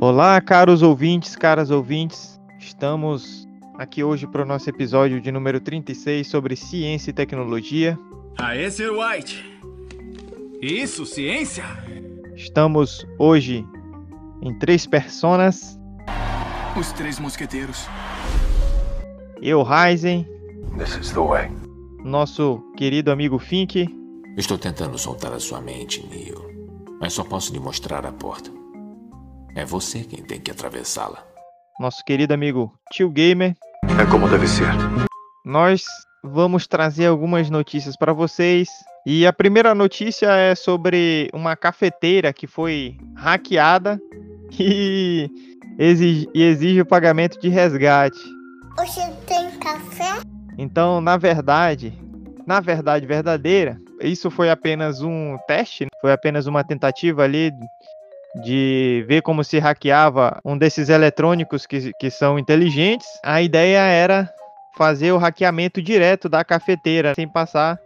Olá, caros ouvintes, caras ouvintes. Estamos aqui hoje para o nosso episódio de número 36 sobre ciência e tecnologia. Aê, Sir White! Isso, ciência? Estamos hoje em três personas. Os três mosqueteiros. Eu, Ryzen. This is the way. Nosso querido amigo Fink. Estou tentando soltar a sua mente, Neo. Mas só posso lhe mostrar a porta. É você quem tem que atravessá-la. Nosso querido amigo Tio Gamer. É como deve ser. Nós vamos trazer algumas notícias para vocês. E a primeira notícia é sobre uma cafeteira que foi hackeada e exige, e exige o pagamento de resgate. Você tem café? Então, na verdade, na verdade verdadeira, isso foi apenas um teste, foi apenas uma tentativa ali de ver como se hackeava um desses eletrônicos que, que são inteligentes. A ideia era fazer o hackeamento direto da cafeteira, sem passar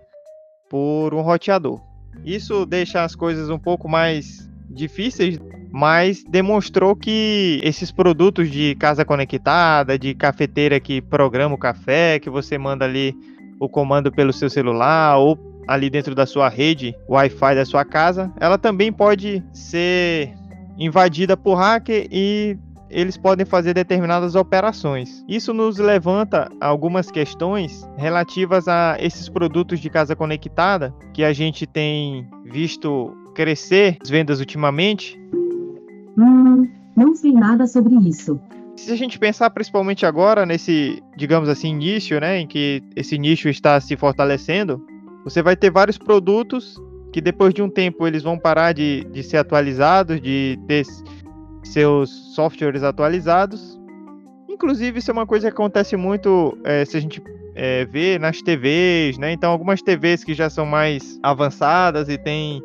por um roteador. Isso deixa as coisas um pouco mais difíceis, mas demonstrou que esses produtos de casa conectada, de cafeteira que programa o café, que você manda ali o comando pelo seu celular ou ali dentro da sua rede Wi-Fi da sua casa, ela também pode ser invadida por hacker e eles podem fazer determinadas operações. Isso nos levanta algumas questões relativas a esses produtos de casa conectada que a gente tem visto crescer as vendas ultimamente. Hum, não sei nada sobre isso. Se a gente pensar principalmente agora nesse, digamos assim, início, né, em que esse nicho está se fortalecendo, você vai ter vários produtos que depois de um tempo eles vão parar de, de ser atualizados, de ter seus softwares atualizados. Inclusive, isso é uma coisa que acontece muito é, se a gente é, vê nas TVs, né? Então, algumas TVs que já são mais avançadas e têm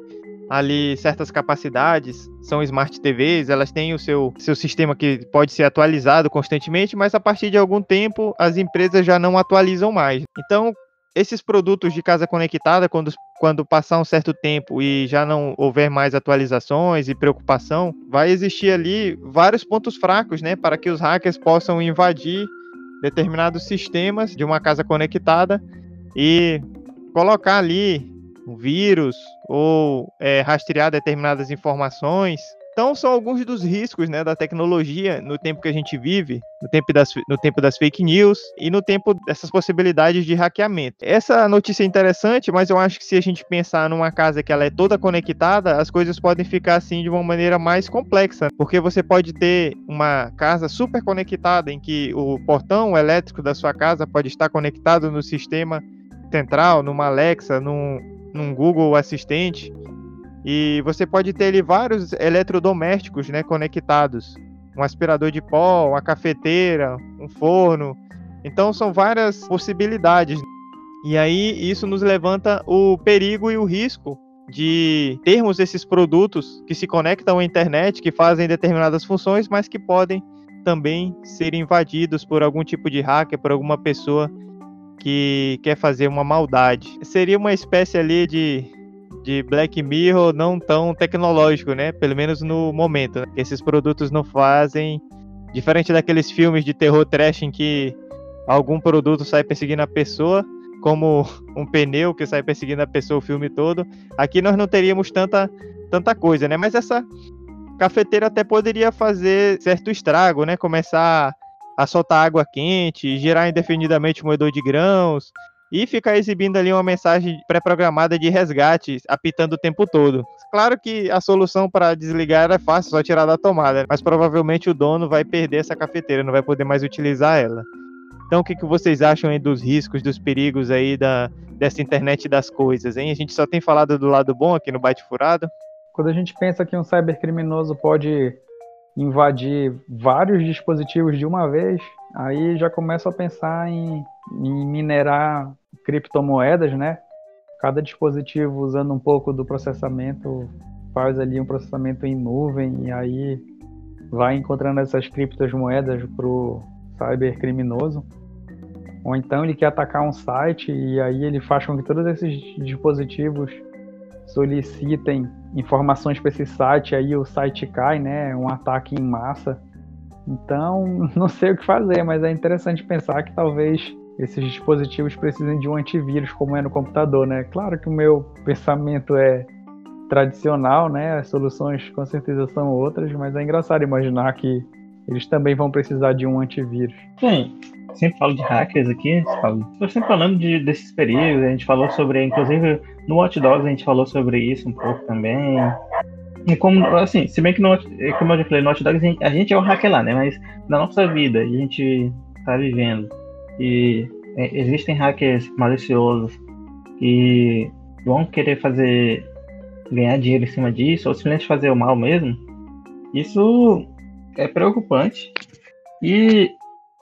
ali certas capacidades, são smart TVs, elas têm o seu, seu sistema que pode ser atualizado constantemente, mas a partir de algum tempo as empresas já não atualizam mais. Então, esses produtos de casa conectada, quando, quando passar um certo tempo e já não houver mais atualizações e preocupação, vai existir ali vários pontos fracos, né, para que os hackers possam invadir determinados sistemas de uma casa conectada e colocar ali um vírus ou é, rastrear determinadas informações então, são alguns dos riscos né, da tecnologia no tempo que a gente vive, no tempo, das, no tempo das fake news e no tempo dessas possibilidades de hackeamento. Essa notícia é interessante, mas eu acho que se a gente pensar numa casa que ela é toda conectada, as coisas podem ficar assim de uma maneira mais complexa, porque você pode ter uma casa super conectada em que o portão elétrico da sua casa pode estar conectado no sistema central, numa Alexa, num, num Google Assistente e você pode ter ali vários eletrodomésticos né, conectados. Um aspirador de pó, uma cafeteira, um forno. Então são várias possibilidades. E aí isso nos levanta o perigo e o risco de termos esses produtos que se conectam à internet, que fazem determinadas funções, mas que podem também ser invadidos por algum tipo de hacker, por alguma pessoa que quer fazer uma maldade. Seria uma espécie ali de de Black Mirror não tão tecnológico, né? Pelo menos no momento. Né? Esses produtos não fazem. Diferente daqueles filmes de terror trash em que algum produto sai perseguindo a pessoa, como um pneu que sai perseguindo a pessoa o filme todo. Aqui nós não teríamos tanta, tanta coisa, né? Mas essa cafeteira até poderia fazer certo estrago, né? Começar a soltar água quente, girar indefinidamente o moedor de grãos, e ficar exibindo ali uma mensagem pré-programada de resgate, apitando o tempo todo. Claro que a solução para desligar era fácil, só tirar da tomada, mas provavelmente o dono vai perder essa cafeteira, não vai poder mais utilizar ela. Então, o que, que vocês acham aí dos riscos, dos perigos aí da, dessa internet das coisas, hein? A gente só tem falado do lado bom aqui no Bate Furado. Quando a gente pensa que um cybercriminoso pode invadir vários dispositivos de uma vez, aí já começa a pensar em, em minerar criptomoedas, né? Cada dispositivo usando um pouco do processamento faz ali um processamento em nuvem e aí vai encontrando essas criptomoedas pro cybercriminoso. Ou então ele quer atacar um site e aí ele faz com que todos esses dispositivos solicitem informações para esse site, aí o site cai, né? Um ataque em massa. Então, não sei o que fazer, mas é interessante pensar que talvez esses dispositivos precisem de um antivírus, como é no computador, né? Claro que o meu pensamento é tradicional, né? As soluções com certeza são outras, mas é engraçado imaginar que eles também vão precisar de um antivírus. Sim, sempre falo de hackers aqui, estou sempre falando de, desses perigos, a gente falou sobre, inclusive no Watch Dogs a gente falou sobre isso um pouco também. E como, assim, se bem que no, como eu já falei, no Watch Dogs a gente, a gente é o hacker lá, né? Mas na nossa vida, a gente está vivendo e é, existem hackers maliciosos que vão querer fazer ganhar dinheiro em cima disso, ou simplesmente fazer o mal mesmo, isso é preocupante. E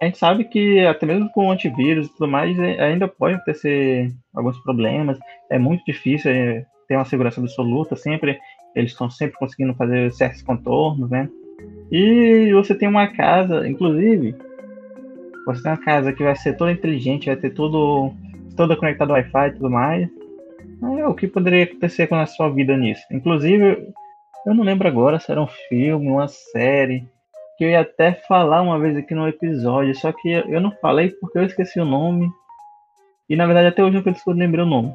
a gente sabe que até mesmo com antivírus e tudo mais, é, ainda pode acontecer alguns problemas. É muito difícil é, ter uma segurança absoluta, sempre eles estão sempre conseguindo fazer certos contornos, né? E você tem uma casa, inclusive, você tem uma casa que vai ser toda inteligente, vai ter tudo toda conectada ao Wi-Fi e tudo mais. É, o que poderia acontecer com a sua vida nisso? Inclusive, eu não lembro agora se era um filme, uma série, que eu ia até falar uma vez aqui no episódio, só que eu não falei porque eu esqueci o nome. E na verdade até hoje eu não lembrei o nome.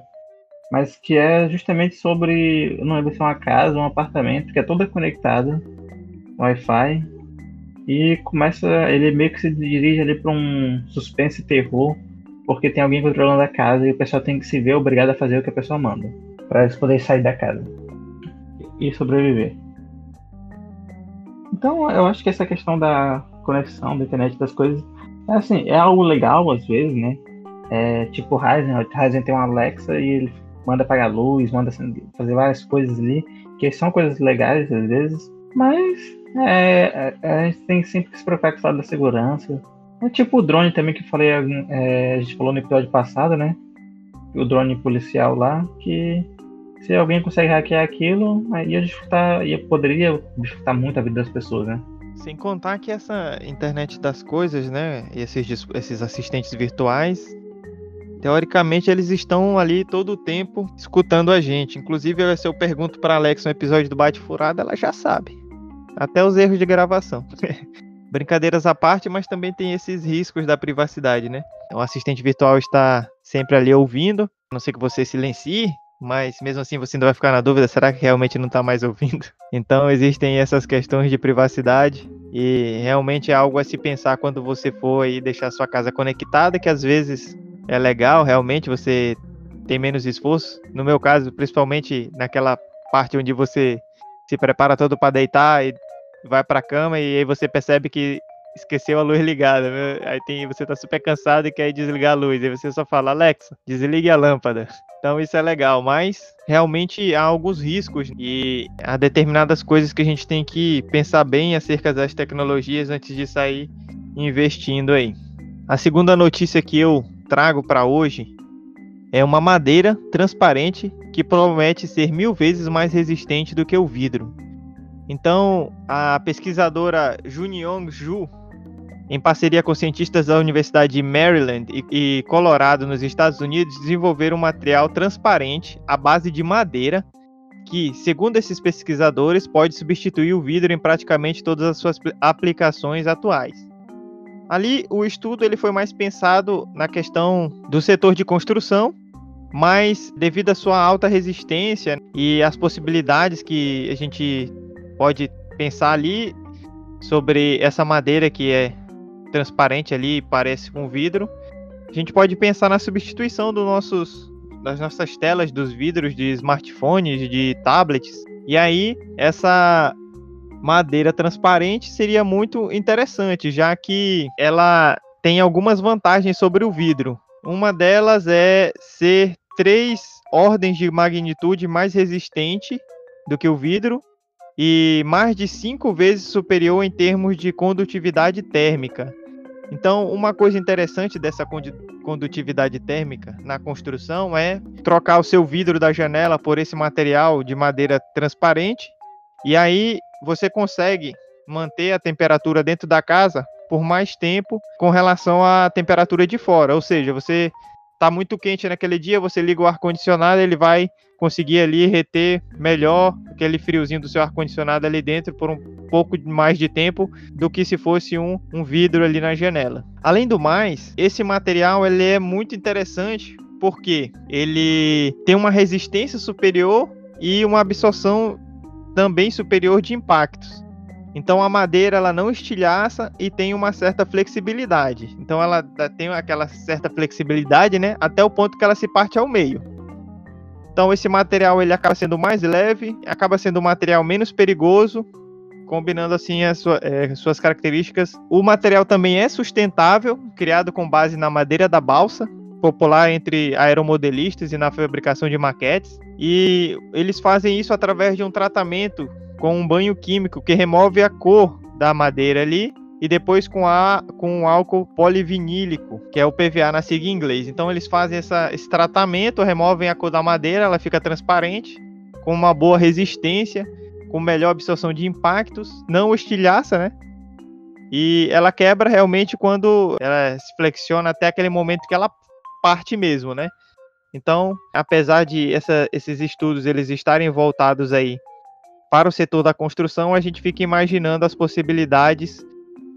Mas que é justamente sobre, não lembro se é uma casa, um apartamento, que é toda conectada, Wi-Fi. E começa, ele meio que se dirige ali para um suspense terror, porque tem alguém controlando a casa e o pessoal tem que se ver obrigado a fazer o que a pessoa manda, para eles poderem sair da casa e sobreviver. Então, eu acho que essa questão da conexão da internet das coisas é assim, é algo legal às vezes, né? É, tipo Ryzen, o Ryzen tem um Alexa e ele manda apagar luz, manda fazer várias coisas ali, que são coisas legais às vezes, mas é, é, a gente tem sempre que se preocupar com o lado da segurança. É tipo o drone também que eu falei, é, a gente falou no episódio passado, né? O drone policial lá, que se alguém consegue hackear aquilo, aí ia dificultar, ia, poderia dificultar muito a vida das pessoas, né? Sem contar que essa internet das coisas, né? Esses, esses assistentes virtuais, teoricamente eles estão ali todo o tempo escutando a gente. Inclusive, se eu pergunto para Alex no episódio do Bate Furado, ela já sabe. Até os erros de gravação. Brincadeiras à parte, mas também tem esses riscos da privacidade, né? O assistente virtual está sempre ali ouvindo, a não ser que você silencie, mas mesmo assim você ainda vai ficar na dúvida, será que realmente não está mais ouvindo? Então existem essas questões de privacidade e realmente é algo a se pensar quando você for aí deixar sua casa conectada, que às vezes é legal, realmente você tem menos esforço. No meu caso, principalmente naquela parte onde você se prepara todo para deitar e vai para a cama e aí você percebe que esqueceu a luz ligada, né? Aí tem, você tá super cansado e quer desligar a luz. Aí você só fala, Alexa, desligue a lâmpada. Então isso é legal, mas realmente há alguns riscos e há determinadas coisas que a gente tem que pensar bem acerca das tecnologias antes de sair investindo aí. A segunda notícia que eu trago para hoje é uma madeira transparente que promete ser mil vezes mais resistente do que o vidro. Então, a pesquisadora Juniong Ju em parceria com cientistas da Universidade de Maryland e Colorado, nos Estados Unidos, desenvolveram um material transparente à base de madeira que, segundo esses pesquisadores, pode substituir o vidro em praticamente todas as suas aplicações atuais. Ali, o estudo ele foi mais pensado na questão do setor de construção, mas devido à sua alta resistência e as possibilidades que a gente pode pensar ali sobre essa madeira que é transparente ali, parece com vidro. A gente pode pensar na substituição dos nossos, das nossas telas dos vidros de smartphones, de tablets. E aí, essa madeira transparente seria muito interessante, já que ela tem algumas vantagens sobre o vidro. Uma delas é ser três ordens de magnitude mais resistente do que o vidro e mais de cinco vezes superior em termos de condutividade térmica. Então, uma coisa interessante dessa condutividade térmica na construção é trocar o seu vidro da janela por esse material de madeira transparente, e aí você consegue manter a temperatura dentro da casa por mais tempo com relação à temperatura de fora. Ou seja, você tá muito quente naquele dia, você liga o ar-condicionado, ele vai conseguir ali reter melhor aquele friozinho do seu ar-condicionado ali dentro por um pouco mais de tempo do que se fosse um, um vidro ali na janela. Além do mais, esse material ele é muito interessante porque ele tem uma resistência superior e uma absorção também superior de impactos. Então a madeira ela não estilhaça e tem uma certa flexibilidade. Então ela tem aquela certa flexibilidade, né, até o ponto que ela se parte ao meio. Então esse material ele acaba sendo mais leve, acaba sendo um material menos perigoso, combinando assim as sua, é, suas características. O material também é sustentável, criado com base na madeira da balsa, popular entre aeromodelistas e na fabricação de maquetes. E eles fazem isso através de um tratamento com um banho químico que remove a cor da madeira ali e depois com, a, com um álcool polivinílico, que é o PVA na sigla em inglês. Então eles fazem essa, esse tratamento, removem a cor da madeira, ela fica transparente, com uma boa resistência, com melhor absorção de impactos, não estilhaça, né? E ela quebra realmente quando ela se flexiona até aquele momento que ela parte mesmo, né? Então, apesar de essa, esses estudos eles estarem voltados aí para o setor da construção, a gente fica imaginando as possibilidades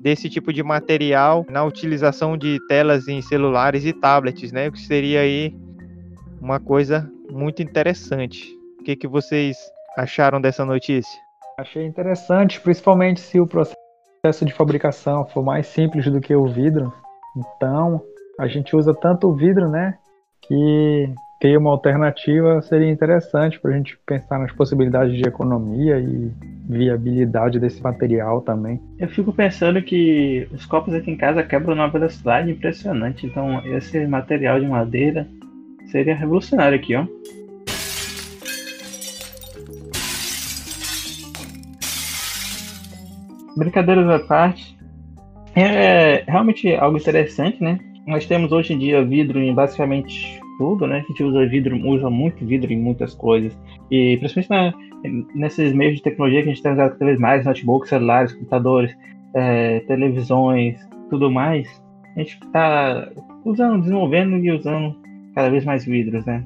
desse tipo de material na utilização de telas em celulares e tablets, né? Que seria aí uma coisa muito interessante. O que, que vocês acharam dessa notícia? Achei interessante, principalmente se o processo de fabricação for mais simples do que o vidro. Então, a gente usa tanto vidro, né? Que ter uma alternativa seria interessante para a gente pensar nas possibilidades de economia e viabilidade desse material também. Eu fico pensando que os copos aqui em casa quebram numa velocidade impressionante, então esse material de madeira seria revolucionário aqui, ó. Brincadeiras à parte, é realmente algo interessante, né? Nós temos hoje em dia vidro em basicamente tudo, né? A gente usa vidro, usa muito vidro em muitas coisas. E principalmente na, nesses meios de tecnologia que a gente tem usado cada vez mais, notebooks, celulares, computadores, é, televisões, tudo mais, a gente está usando, desenvolvendo e usando cada vez mais vidros, né?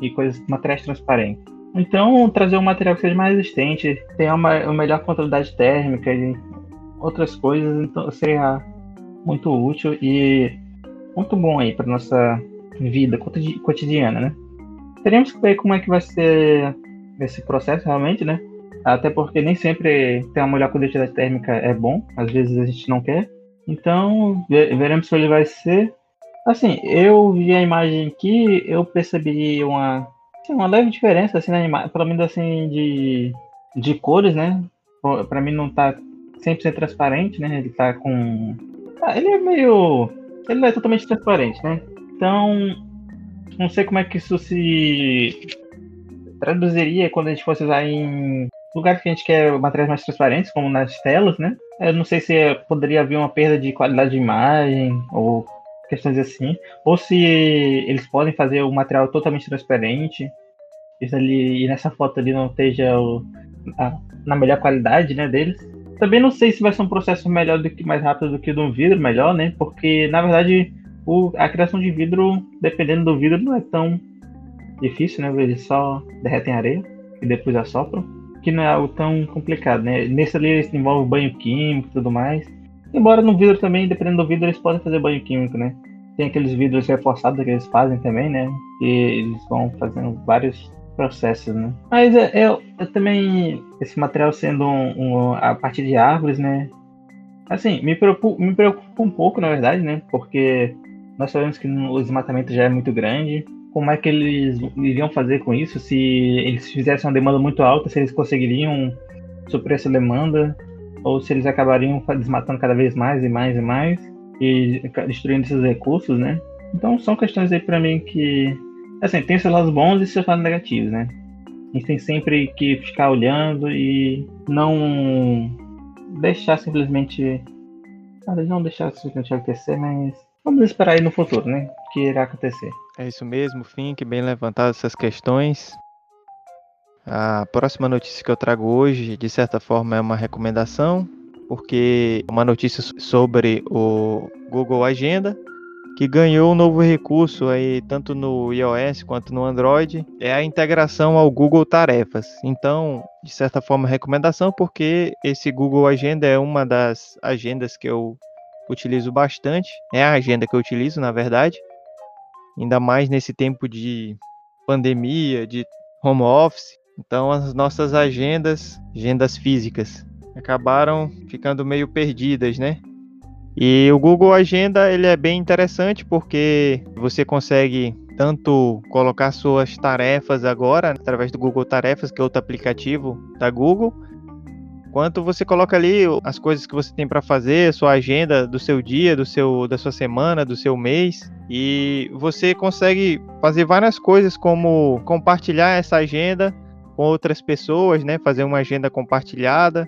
E coisas, materiais transparentes. Então, trazer um material que seja mais resistente, tenha uma, uma melhor controlidade térmica e outras coisas, então seria muito útil e muito bom aí para nossa vida cotidiana, né? Teremos que ver como é que vai ser esse processo realmente, né? Até porque nem sempre ter uma melhor condutividade térmica é bom, às vezes a gente não quer. Então, veremos se ele vai ser. Assim, eu vi a imagem aqui, eu percebi uma, assim, uma leve diferença, assim, na imagem, pelo menos assim, de, de cores, né? Pra mim não tá 100% transparente, né? Ele tá com. Ah, ele é meio. Ele não é totalmente transparente, né? Então, não sei como é que isso se traduziria quando a gente fosse usar em lugares que a gente quer materiais mais transparentes, como nas telas, né? Eu não sei se poderia haver uma perda de qualidade de imagem ou questões assim, ou se eles podem fazer o material totalmente transparente, isso ali e nessa foto ali não esteja o, a, na melhor qualidade, né, deles. Também não sei se vai ser um processo melhor do que mais rápido do que do vidro melhor, né? Porque na verdade o, a criação de vidro, dependendo do vidro, não é tão difícil, né? Eles só derretem areia e depois assopram, que não é algo tão complicado, né? Nesse ali envolve banho químico e tudo mais. Embora no vidro também, dependendo do vidro, eles podem fazer banho químico, né? Tem aqueles vidros reforçados que eles fazem também, né? E eles vão fazendo vários processos, né? Mas eu, eu, eu também, esse material sendo um, um, a partir de árvores, né? Assim, me preocupa, me preocupa um pouco, na verdade, né? Porque nós sabemos que o desmatamento já é muito grande. Como é que eles iriam fazer com isso? Se eles fizessem uma demanda muito alta, se eles conseguiriam suprir essa demanda? Ou se eles acabariam desmatando cada vez mais e mais e mais e destruindo esses recursos, né? Então são questões aí para mim que, assim, tem seus lados bons e seus lados negativos, né? A gente tem sempre que ficar olhando e não deixar simplesmente. Não deixar simplesmente acontecer, mas Vamos esperar aí no futuro, né? O que irá acontecer. É isso mesmo, Fink, bem levantado essas questões. A próxima notícia que eu trago hoje, de certa forma, é uma recomendação, porque é uma notícia sobre o Google Agenda, que ganhou um novo recurso aí, tanto no iOS quanto no Android, é a integração ao Google Tarefas. Então, de certa forma, recomendação, porque esse Google Agenda é uma das agendas que eu utilizo bastante. É a agenda que eu utilizo, na verdade. Ainda mais nesse tempo de pandemia, de home office. Então, as nossas agendas, agendas físicas, acabaram ficando meio perdidas, né? E o Google Agenda ele é bem interessante porque você consegue tanto colocar suas tarefas agora através do Google Tarefas, que é outro aplicativo da Google, quanto você coloca ali as coisas que você tem para fazer, sua agenda do seu dia, do seu da sua semana, do seu mês, e você consegue fazer várias coisas como compartilhar essa agenda com outras pessoas, né, fazer uma agenda compartilhada.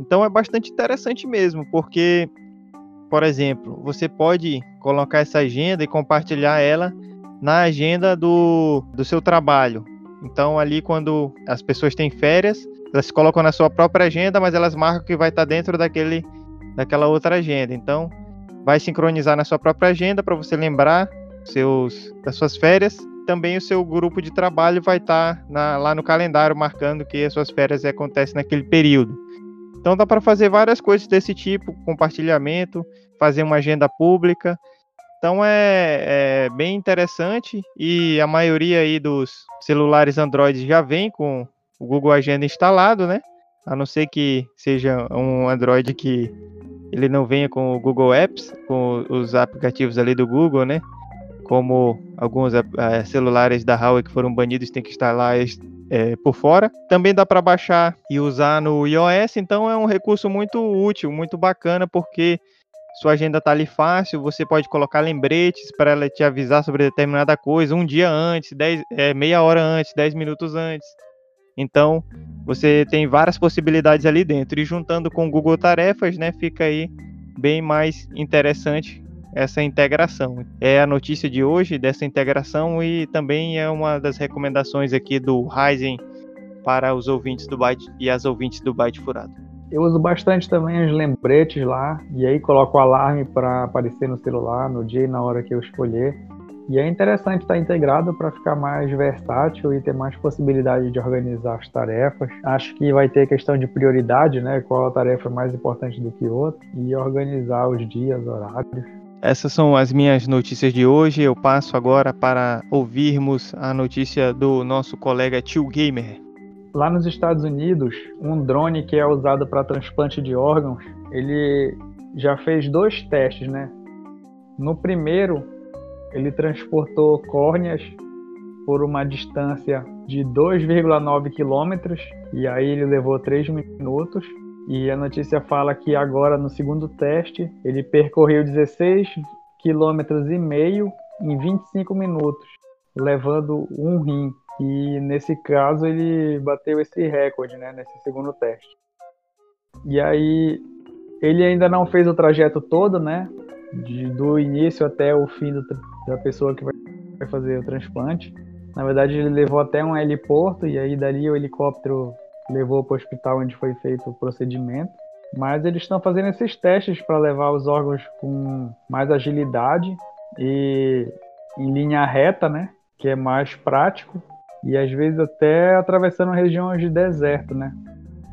Então é bastante interessante mesmo, porque por exemplo, você pode colocar essa agenda e compartilhar ela na agenda do, do seu trabalho. Então, ali, quando as pessoas têm férias, elas se colocam na sua própria agenda, mas elas marcam que vai estar dentro daquele, daquela outra agenda. Então, vai sincronizar na sua própria agenda para você lembrar seus, das suas férias. Também o seu grupo de trabalho vai estar na, lá no calendário marcando que as suas férias acontecem naquele período. Então dá para fazer várias coisas desse tipo, compartilhamento, fazer uma agenda pública. Então é, é, bem interessante e a maioria aí dos celulares Android já vem com o Google Agenda instalado, né? A não ser que seja um Android que ele não venha com o Google Apps, com os aplicativos ali do Google, né? Como alguns uh, celulares da Huawei que foram banidos têm que instalar é, por fora. Também dá para baixar e usar no iOS, então é um recurso muito útil, muito bacana, porque sua agenda está ali fácil, você pode colocar lembretes para ela te avisar sobre determinada coisa um dia antes, dez, é, meia hora antes, 10 minutos antes. Então, você tem várias possibilidades ali dentro. E juntando com o Google Tarefas, né, fica aí bem mais interessante essa integração. É a notícia de hoje dessa integração e também é uma das recomendações aqui do Ryzen para os ouvintes do Byte e as ouvintes do Byte Furado. Eu uso bastante também os lembretes lá e aí coloco o alarme para aparecer no celular no dia e na hora que eu escolher. E é interessante estar integrado para ficar mais versátil e ter mais possibilidade de organizar as tarefas. Acho que vai ter questão de prioridade, né? Qual a tarefa mais importante do que outra e organizar os dias, horários. Essas são as minhas notícias de hoje. Eu passo agora para ouvirmos a notícia do nosso colega Tio Gamer. Lá nos Estados Unidos, um drone que é usado para transplante de órgãos, ele já fez dois testes, né? No primeiro, ele transportou córneas por uma distância de 2,9 quilômetros e aí ele levou 3 minutos. E a notícia fala que agora no segundo teste ele percorreu 16 quilômetros e meio em 25 minutos, levando um rim. E nesse caso ele bateu esse recorde, né, nesse segundo teste. E aí ele ainda não fez o trajeto todo, né, de, do início até o fim do, da pessoa que vai fazer o transplante. Na verdade ele levou até um heliporto e aí dali o helicóptero levou para o hospital onde foi feito o procedimento. Mas eles estão fazendo esses testes para levar os órgãos com mais agilidade e em linha reta, né? Que é mais prático. E às vezes até atravessando regiões de deserto, né?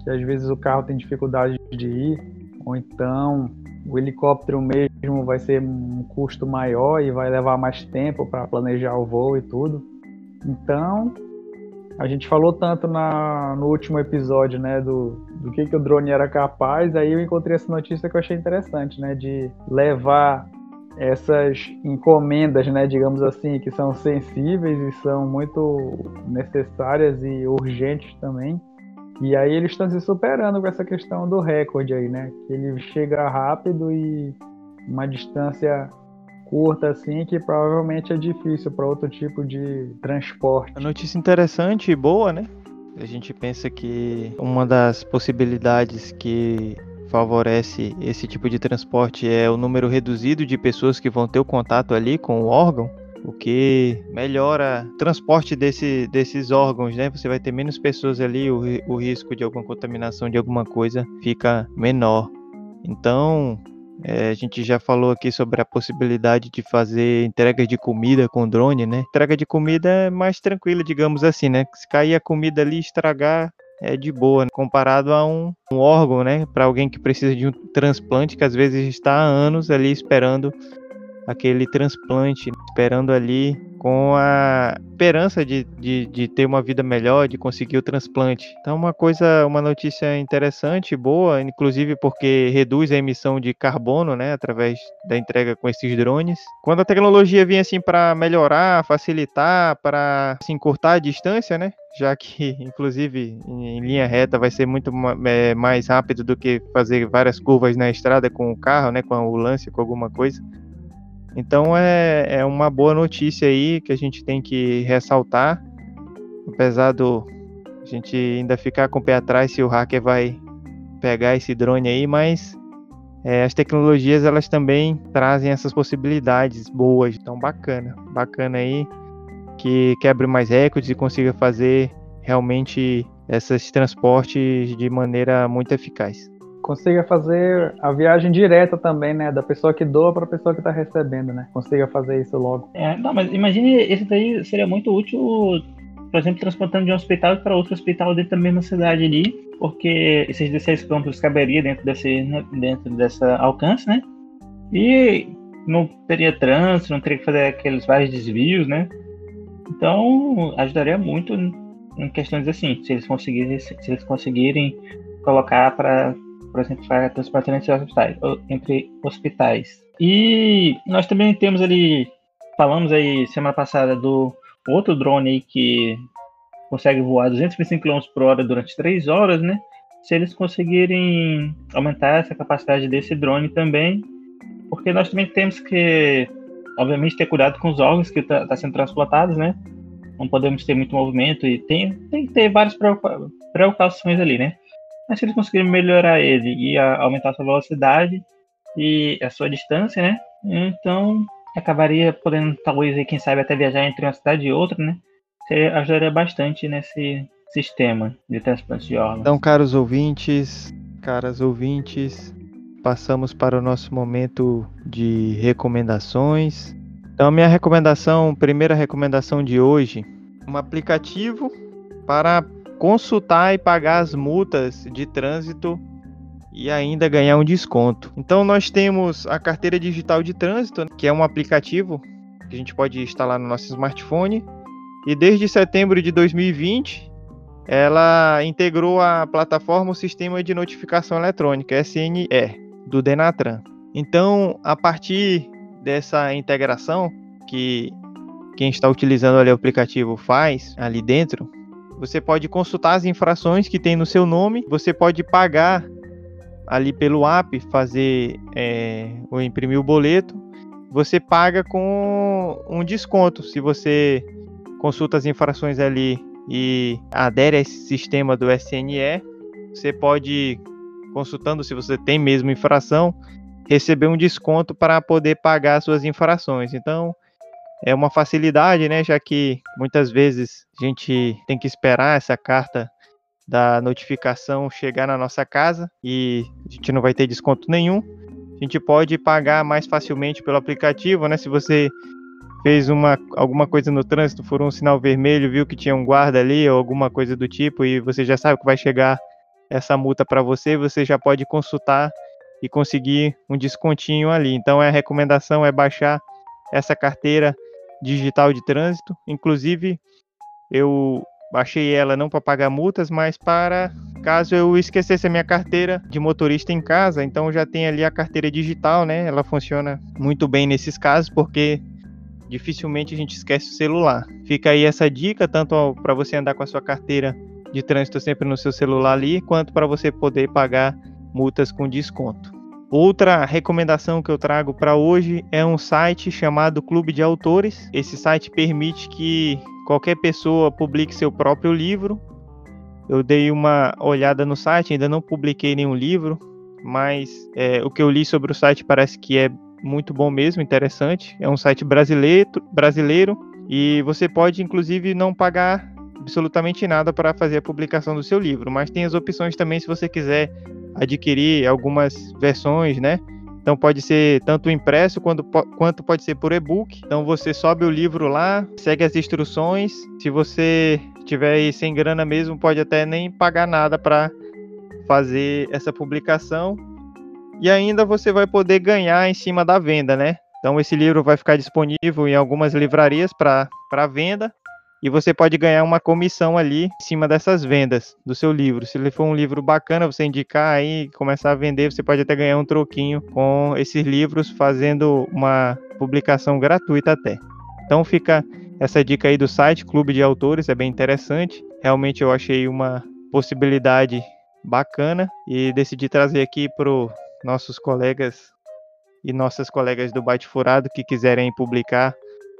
Que às vezes o carro tem dificuldade de ir. Ou então o helicóptero mesmo vai ser um custo maior e vai levar mais tempo para planejar o voo e tudo. Então, a gente falou tanto na, no último episódio, né, do, do que, que o drone era capaz, aí eu encontrei essa notícia que eu achei interessante, né, de levar essas encomendas, né, digamos assim, que são sensíveis e são muito necessárias e urgentes também. E aí eles estão se superando com essa questão do recorde aí, né, que ele chega rápido e uma distância curta assim que provavelmente é difícil para outro tipo de transporte. A notícia interessante e boa, né? A gente pensa que uma das possibilidades que favorece esse tipo de transporte é o número reduzido de pessoas que vão ter o contato ali com o órgão, o que melhora o transporte desse, desses órgãos, né? Você vai ter menos pessoas ali, o, o risco de alguma contaminação de alguma coisa fica menor. Então, É, a gente já falou aqui sobre a possibilidade de fazer entrega de comida com drone, né? Entrega de comida é mais tranquila, digamos assim, né? Se cair a comida ali, estragar, é de boa, né? comparado a um, um órgão, né? Para alguém que precisa de um transplante, que às vezes está há anos ali esperando aquele transplante, esperando ali com a esperança de, de, de, ter uma vida melhor, de conseguir o transplante. Então, uma coisa, uma notícia interessante, boa, inclusive porque reduz a emissão de carbono, né, através da entrega com esses drones. Quando a tecnologia vem assim para melhorar, facilitar, para assim, encurtar a distância, né, já que, inclusive, em linha reta vai ser muito é, mais rápido do que fazer várias curvas na estrada com o carro, né, com a ambulância, com alguma coisa. Então é, é uma boa notícia aí que a gente tem que ressaltar, apesar do a gente ainda ficar com o pé atrás se o hacker vai pegar esse drone aí, mas é, as tecnologias elas também trazem essas possibilidades boas, então bacana, bacana aí que quebre mais recordes e consiga fazer realmente esses transportes de maneira muito eficaz consiga fazer a viagem direta também, né? Da pessoa que doa para a pessoa que está recebendo, né? Consiga fazer isso logo. É, não, mas imagine, esse daí seria muito útil, por exemplo, transportando de um hospital para outro hospital dentro da mesma cidade ali, porque esses 16 quilômetros caberia dentro desse, né, dentro dessa alcance, né? E não teria trânsito, não teria que fazer aqueles vários desvios, né? Então, ajudaria muito em questões assim, se eles conseguirem, se eles conseguirem colocar para por exemplo, para entre hospitais, entre hospitais. E nós também temos ali, falamos aí semana passada do outro drone aí que consegue voar 225 km por hora durante 3 horas, né? Se eles conseguirem aumentar essa capacidade desse drone também, porque nós também temos que, obviamente, ter cuidado com os órgãos que estão tá, tá sendo transplantados, né? Não podemos ter muito movimento e tem, tem que ter várias preocupações ali, né? Mas se eles conseguirem melhorar ele e a, aumentar a sua velocidade e a sua distância, né? Então acabaria podendo, talvez, quem sabe, até viajar entre uma cidade e outra, né? Você ajudaria bastante nesse sistema de transplante de órgãos. Então, caros ouvintes, caras ouvintes, passamos para o nosso momento de recomendações. Então, minha recomendação, primeira recomendação de hoje, um aplicativo para consultar e pagar as multas de trânsito e ainda ganhar um desconto. Então nós temos a carteira digital de trânsito, que é um aplicativo que a gente pode instalar no nosso smartphone. E desde setembro de 2020, ela integrou a plataforma o Sistema de Notificação Eletrônica, SNE, do Denatran. Então, a partir dessa integração que quem está utilizando o aplicativo faz ali dentro, você pode consultar as infrações que tem no seu nome, você pode pagar ali pelo app, fazer é, ou imprimir o boleto, você paga com um desconto. Se você consulta as infrações ali e adere a esse sistema do SNE, você pode, consultando se você tem mesmo infração, receber um desconto para poder pagar suas infrações. Então, é uma facilidade, né? Já que muitas vezes a gente tem que esperar essa carta da notificação chegar na nossa casa e a gente não vai ter desconto nenhum. A gente pode pagar mais facilmente pelo aplicativo, né? Se você fez uma, alguma coisa no trânsito, for um sinal vermelho, viu que tinha um guarda ali ou alguma coisa do tipo e você já sabe que vai chegar essa multa para você, você já pode consultar e conseguir um descontinho ali. Então a recomendação é baixar essa carteira digital de trânsito. Inclusive, eu baixei ela não para pagar multas, mas para caso eu esquecesse a minha carteira de motorista em casa. Então já tem ali a carteira digital, né? Ela funciona muito bem nesses casos porque dificilmente a gente esquece o celular. Fica aí essa dica tanto para você andar com a sua carteira de trânsito sempre no seu celular ali, quanto para você poder pagar multas com desconto. Outra recomendação que eu trago para hoje é um site chamado Clube de Autores. Esse site permite que qualquer pessoa publique seu próprio livro. Eu dei uma olhada no site, ainda não publiquei nenhum livro, mas é, o que eu li sobre o site parece que é muito bom mesmo, interessante. É um site brasileiro, brasileiro e você pode inclusive não pagar absolutamente nada para fazer a publicação do seu livro, mas tem as opções também se você quiser adquirir algumas versões, né? Então pode ser tanto impresso quanto, quanto pode ser por e-book. Então você sobe o livro lá, segue as instruções. Se você tiver sem grana mesmo, pode até nem pagar nada para fazer essa publicação. E ainda você vai poder ganhar em cima da venda, né? Então esse livro vai ficar disponível em algumas livrarias para venda e você pode ganhar uma comissão ali em cima dessas vendas do seu livro. Se ele for um livro bacana, você indicar aí, começar a vender, você pode até ganhar um troquinho com esses livros, fazendo uma publicação gratuita até. Então fica essa dica aí do site Clube de Autores, é bem interessante. Realmente eu achei uma possibilidade bacana e decidi trazer aqui para nossos colegas e nossas colegas do Byte Furado que quiserem publicar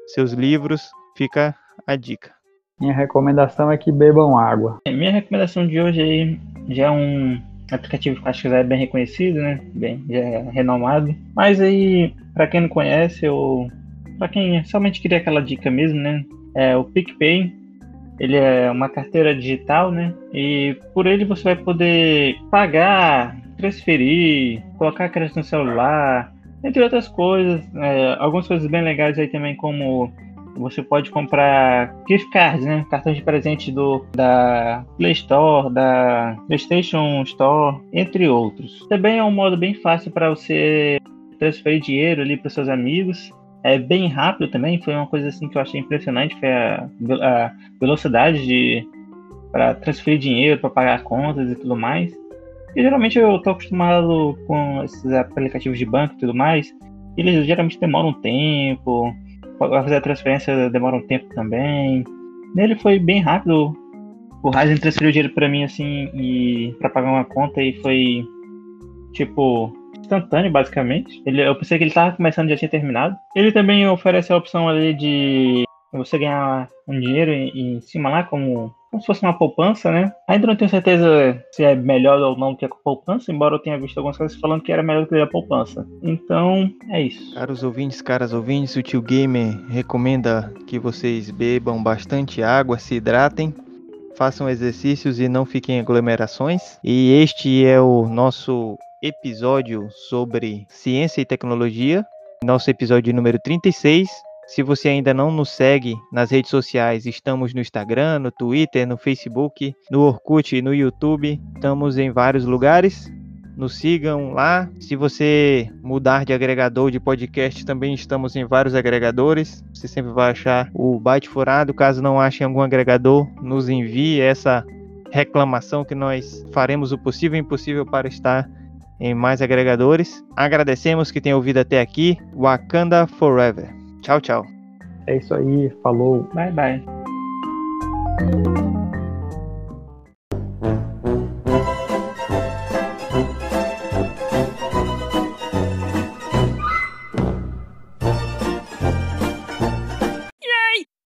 seus livros, fica a dica. Minha recomendação é que bebam água. Minha recomendação de hoje já é um aplicativo que acho que já é bem reconhecido, né? Bem, já é renomado. Mas aí, para quem não conhece, ou para quem somente queria aquela dica mesmo, né? É o PicPay. Ele é uma carteira digital, né? E por ele você vai poder pagar, transferir, colocar crédito no celular, entre outras coisas. É, algumas coisas bem legais aí também, como você pode comprar gift cards, né? Cartões de presente do, da Play Store, da PlayStation Store, entre outros. Também é um modo bem fácil para você transferir dinheiro ali para seus amigos. É bem rápido também, foi uma coisa assim que eu achei impressionante, foi a, a velocidade de para transferir dinheiro, para pagar contas e tudo mais. E geralmente eu tô acostumado com esses aplicativos de banco e tudo mais. Eles geralmente demoram um tempo, para fazer a transferência demora um tempo também. Nele foi bem rápido. O Ryzen transferiu dinheiro para mim assim e para pagar uma conta e foi tipo instantâneo basicamente. Ele, eu pensei que ele tava começando já tinha terminado. Ele também oferece a opção ali de você ganhar um dinheiro em, em cima lá como como se fosse uma poupança, né? Ainda não tenho certeza se é melhor ou não que a poupança, embora eu tenha visto algumas coisas falando que era melhor que a poupança. Então, é isso. Caros ouvintes, caras ouvintes, o tio Gamer recomenda que vocês bebam bastante água, se hidratem, façam exercícios e não fiquem em aglomerações. E este é o nosso episódio sobre ciência e tecnologia, nosso episódio número 36. Se você ainda não nos segue nas redes sociais, estamos no Instagram, no Twitter, no Facebook, no Orkut e no YouTube. Estamos em vários lugares. Nos sigam lá. Se você mudar de agregador de podcast, também estamos em vários agregadores. Você sempre vai achar o Byte Furado. Caso não ache algum agregador, nos envie essa reclamação que nós faremos o possível e impossível para estar em mais agregadores. Agradecemos que tenha ouvido até aqui. Wakanda Forever. Tchau, tchau. É isso aí, falou. Bye, bye.